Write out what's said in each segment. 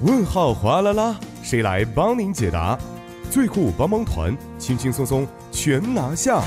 问号哗啦啦，谁来帮您解答？最酷帮帮团，轻轻松松全拿下。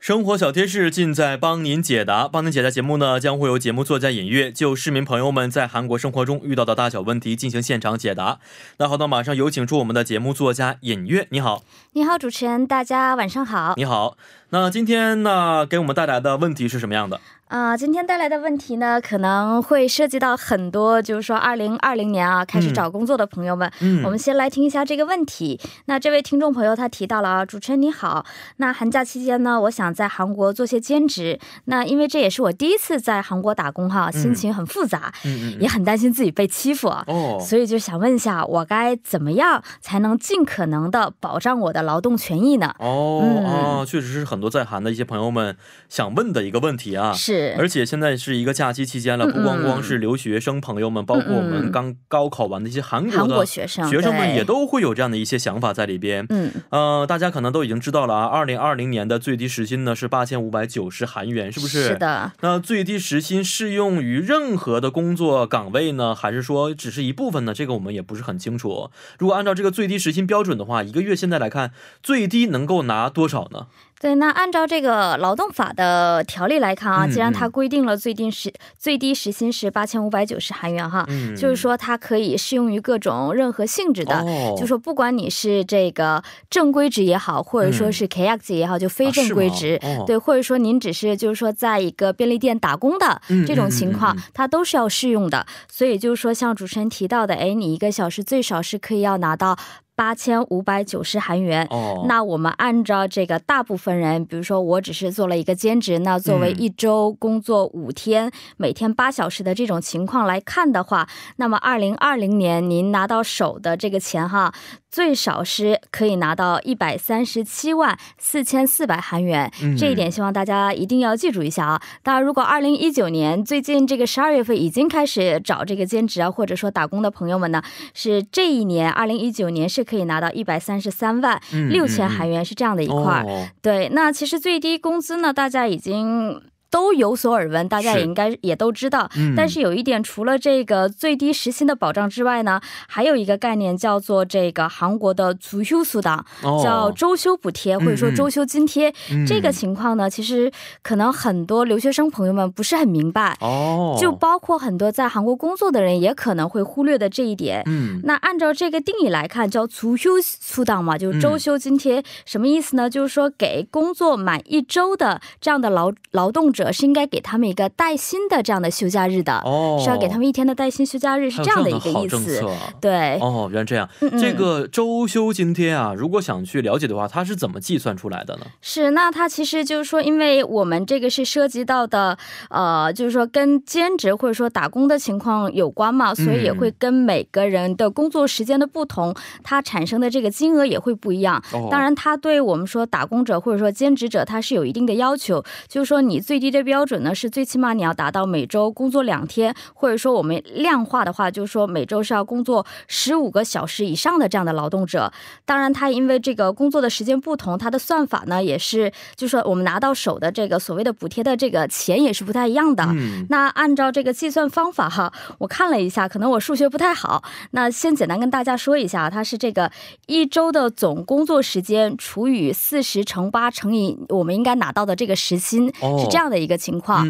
生活小贴士尽在帮您解答。帮您解答节目呢，将会有节目作家尹月就市民朋友们在韩国生活中遇到的大小问题进行现场解答。那好的，马上有请出我们的节目作家尹月，你好。你好，主持人，大家晚上好。你好。那今天呢，给我们带来的问题是什么样的？啊，今天带来的问题呢，可能会涉及到很多，就是说，二零二零年啊，开始找工作的朋友们。嗯，我们先来听一下这个问题。那这位听众朋友他提到了啊，主持人你好，那寒假期间呢，我想在韩国做些兼职。那因为这也是我第一次在韩国打工哈，心情很复杂，嗯嗯，也很担心自己被欺负哦，所以就想问一下，我该怎么样才能尽可能的保障我的劳动权益呢？哦，啊，确实是很多在韩的一些朋友们想问的一个问题啊。是。而且现在是一个假期期间了，不光光是留学生朋友们，包括我们刚高考完的一些韩国的学生，学生们也都会有这样的一些想法在里边。嗯，呃，大家可能都已经知道了啊，二零二零年的最低时薪呢是八千五百九十韩元，是不是？是的。那最低时薪适用于任何的工作岗位呢，还是说只是一部分呢？这个我们也不是很清楚。如果按照这个最低时薪标准的话，一个月现在来看，最低能够拿多少呢？对，那按照这个劳动法的条例来看啊，既然它规定了最低时最低时薪是八千五百九十韩元哈，就是说它可以适用于各种任何性质的，就说不管你是这个正规职也好，或者说是 K X 也好，就非正规职，对，或者说您只是就是说在一个便利店打工的这种情况，它都是要适用的。所以就是说，像主持人提到的，哎，你一个小时最少是可以要拿到。八千五百九十韩元，那我们按照这个大部分人，比如说我只是做了一个兼职，那作为一周工作五天，每天八小时的这种情况来看的话，那么二零二零年您拿到手的这个钱哈。最少是可以拿到一百三十七万四千四百韩元，这一点希望大家一定要记住一下啊！当然，如果二零一九年最近这个十二月份已经开始找这个兼职啊，或者说打工的朋友们呢，是这一年二零一九年是可以拿到一百三十三万六千韩元，是这样的一块。对，那其实最低工资呢，大家已经。都有所耳闻，大家也应该也都知道。但是有一点，除了这个最低时薪的保障之外呢，还有一个概念叫做这个韩国的足休苏档，叫周休补贴或者说周休津贴。这个情况呢，其实可能很多留学生朋友们不是很明白。哦，就包括很多在韩国工作的人也可能会忽略的这一点。嗯，那按照这个定义来看，叫足休苏档嘛，就是周休津贴，什么意思呢？就是说给工作满一周的这样的劳劳动者。是应该给他们一个带薪的这样的休假日的，哦，是要给他们一天的带薪休假日，是这样的一个意思。对，哦，原来这样。这个周休津贴啊，如果想去了解的话，它是怎么计算出来的呢？是，那它其实就是说，因为我们这个是涉及到的，呃，就是说跟兼职或者说打工的情况有关嘛，所以也会跟每个人的工作时间的不同，它产生的这个金额也会不一样。当然，它对我们说打工者或者说兼职者，它是有一定的要求，就是说你最低。这标准呢是最起码你要达到每周工作两天，或者说我们量化的话，就是说每周是要工作十五个小时以上的这样的劳动者。当然，他因为这个工作的时间不同，他的算法呢也是，就是说我们拿到手的这个所谓的补贴的这个钱也是不太一样的。那按照这个计算方法哈，我看了一下，可能我数学不太好。那先简单跟大家说一下，它是这个一周的总工作时间除以四十乘八乘以我们应该拿到的这个时薪，是这样的。一个情况，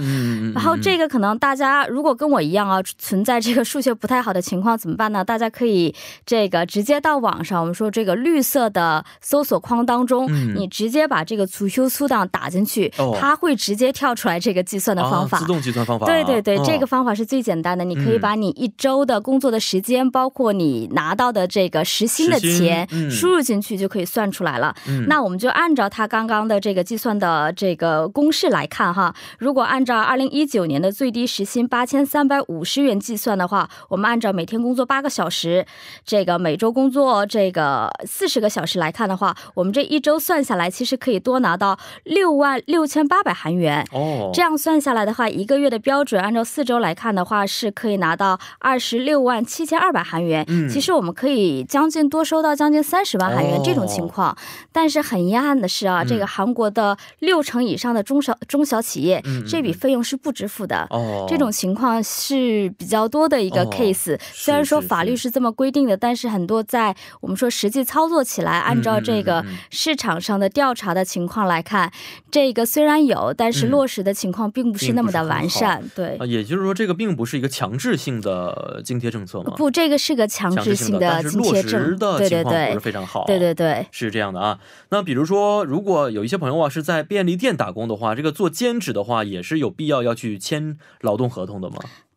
然后这个可能大家如果跟我一样啊，存在这个数学不太好的情况怎么办呢？大家可以这个直接到网上，我们说这个绿色的搜索框当中，你直接把这个足球粗档打进去，它会直接跳出来这个计算的方法，自动计算方法。对对对，这个方法是最简单的，你可以把你一周的工作的时间，包括你拿到的这个时薪的钱输入进去，就可以算出来了。那我们就按照他刚刚的这个计算的这个公式来看哈。如果按照二零一九年的最低时薪八千三百五十元计算的话，我们按照每天工作八个小时，这个每周工作这个四十个小时来看的话，我们这一周算下来，其实可以多拿到六万六千八百韩元。哦，这样算下来的话，一个月的标准按照四周来看的话，是可以拿到二十六万七千二百韩元。嗯，其实我们可以将近多收到将近三十万韩元这种情况。但是很遗憾的是啊，这个韩国的六成以上的中小中小企业。业，这笔费用是不支付的。哦，这种情况是比较多的一个 case。虽然说法律是这么规定的，但是很多在我们说实际操作起来，按照这个市场上的调查的情况来看，这个虽然有，但是落实的情况并不是那么的完善。对，也就是说，这个并不是一个强制性的津贴政策吗？不，这个是个强制性的津贴政策。对对对，不是非常好。对对对，是这样的啊。那比如说，如果有一些朋友啊是在便利店打工的话，这个做兼职的话，也是有必要要去签劳动合同的吗？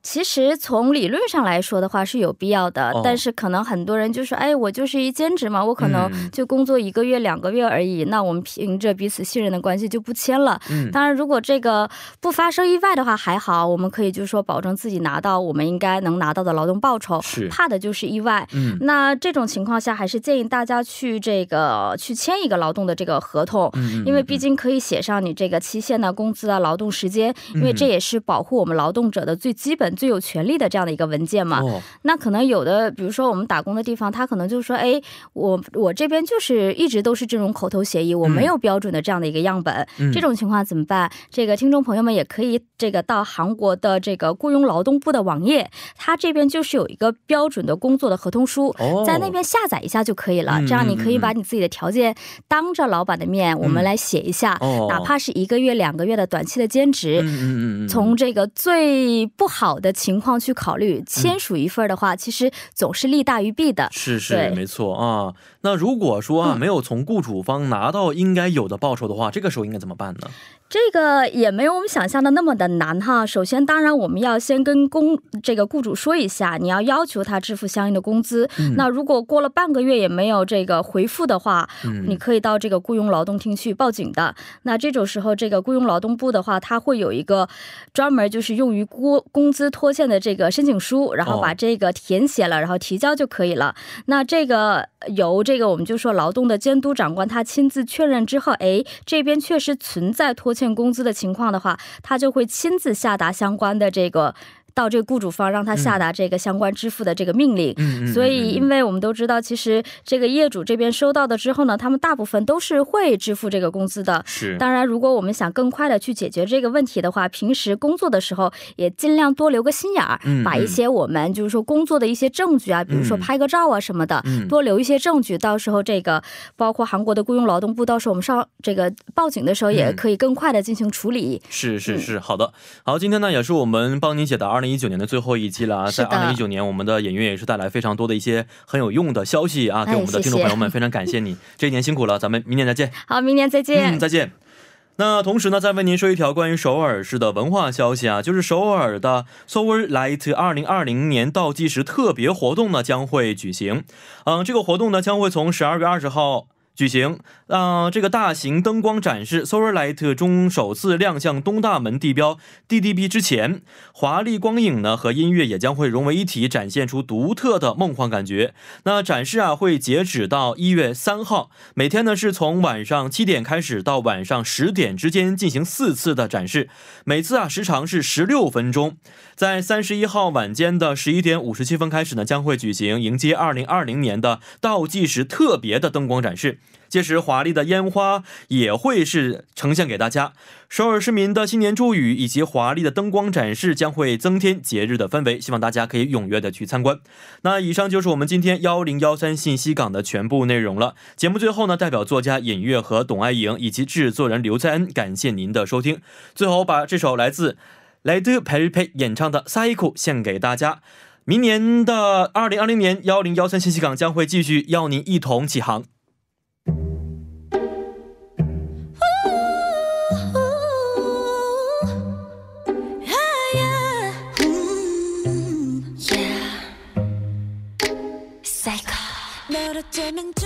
其实从理论上来说的话是有必要的，但是可能很多人就说，哎，我就是一兼职嘛，我可能就工作一个月两个月而已，那我们凭着彼此信任的关系就不签了。嗯，当然，如果这个不发生意外的话还好，我们可以就是说保证自己拿到我们应该能拿到的劳动报酬。是，怕的就是意外。嗯，那这种情况下还是建议大家去这个去签一个劳动的这个合同，嗯因为毕竟可以写上你这个期限的工资啊、劳动时间，因为这也是保护我们劳动者的最基本。最有权利的这样的一个文件嘛，那可能有的，比如说我们打工的地方，他可能就说，哎，我我这边就是一直都是这种口头协议，我没有标准的这样的一个样本，这种情况怎么办？这个听众朋友们也可以这个到韩国的这个雇佣劳动部的网页，他这边就是有一个标准的工作的合同书，在那边下载一下就可以了。这样你可以把你自己的条件当着老板的面，我们来写一下，哪怕是一个月、两个月的短期的兼职，从这个最不好的。的情况去考虑签署一份的话，其实总是利大于弊的。是是，没错啊。那如果说啊，没有从雇主方拿到应该有的报酬的话，这个时候应该怎么办呢？这个也没有我们想象的那么的难哈。首先，当然我们要先跟工这个雇主说一下，你要要求他支付相应的工资。那如果过了半个月也没有这个回复的话，你可以到这个雇佣劳动厅去报警的。那这种时候，这个雇佣劳动部的话，他会有一个专门就是用于工工资拖欠的这个申请书，然后把这个填写了，然后提交就可以了。那这个由这个我们就说劳动的监督长官他亲自确认之后，哎，这边确实存在拖。欠工资的情况的话，他就会亲自下达相关的这个。到这个雇主方让他下达这个相关支付的这个命令，所以因为我们都知道，其实这个业主这边收到的之后呢，他们大部分都是会支付这个工资的。是，当然如果我们想更快的去解决这个问题的话，平时工作的时候也尽量多留个心眼儿，把一些我们就是说工作的一些证据啊，比如说拍个照啊什么的，多留一些证据，到时候这个包括韩国的雇佣劳动部，到时候我们上这个报警的时候也可以更快的进行处理。是是是，好的，好，今天呢也是我们帮您解答二零。一九年的最后一期了啊，在二零一九年，我们的演员也是带来非常多的一些很有用的消息啊，给我们的听众朋友们，非常感谢你，这一年辛苦了，咱们明年再见。好，明年再见。嗯，再见。那同时呢，再为您说一条关于首尔市的文化消息啊，就是首尔的 Seoul Light 二零二零年倒计时特别活动呢将会举行。嗯，这个活动呢将会从十二月二十号。举行，啊，这个大型灯光展示 Solar Light 中首次亮相东大门地标 DDB 之前，华丽光影呢和音乐也将会融为一体，展现出独特的梦幻感觉。那展示啊会截止到一月三号，每天呢是从晚上七点开始到晚上十点之间进行四次的展示，每次啊时长是十六分钟。在三十一号晚间的十一点五十七分开始呢，将会举行迎接二零二零年的倒计时特别的灯光展示。届时，华丽的烟花也会是呈现给大家。首尔市民的新年祝语以及华丽的灯光展示将会增添节日的氛围，希望大家可以踊跃的去参观。那以上就是我们今天幺零幺三信息港的全部内容了。节目最后呢，代表作家尹月和董爱颖以及制作人刘在恩，感谢您的收听。最后，把这首来自莱德佩日佩演唱的《萨伊库》献给大家。明年的二零二零年幺零幺三信息港将会继续邀您一同起航。证明。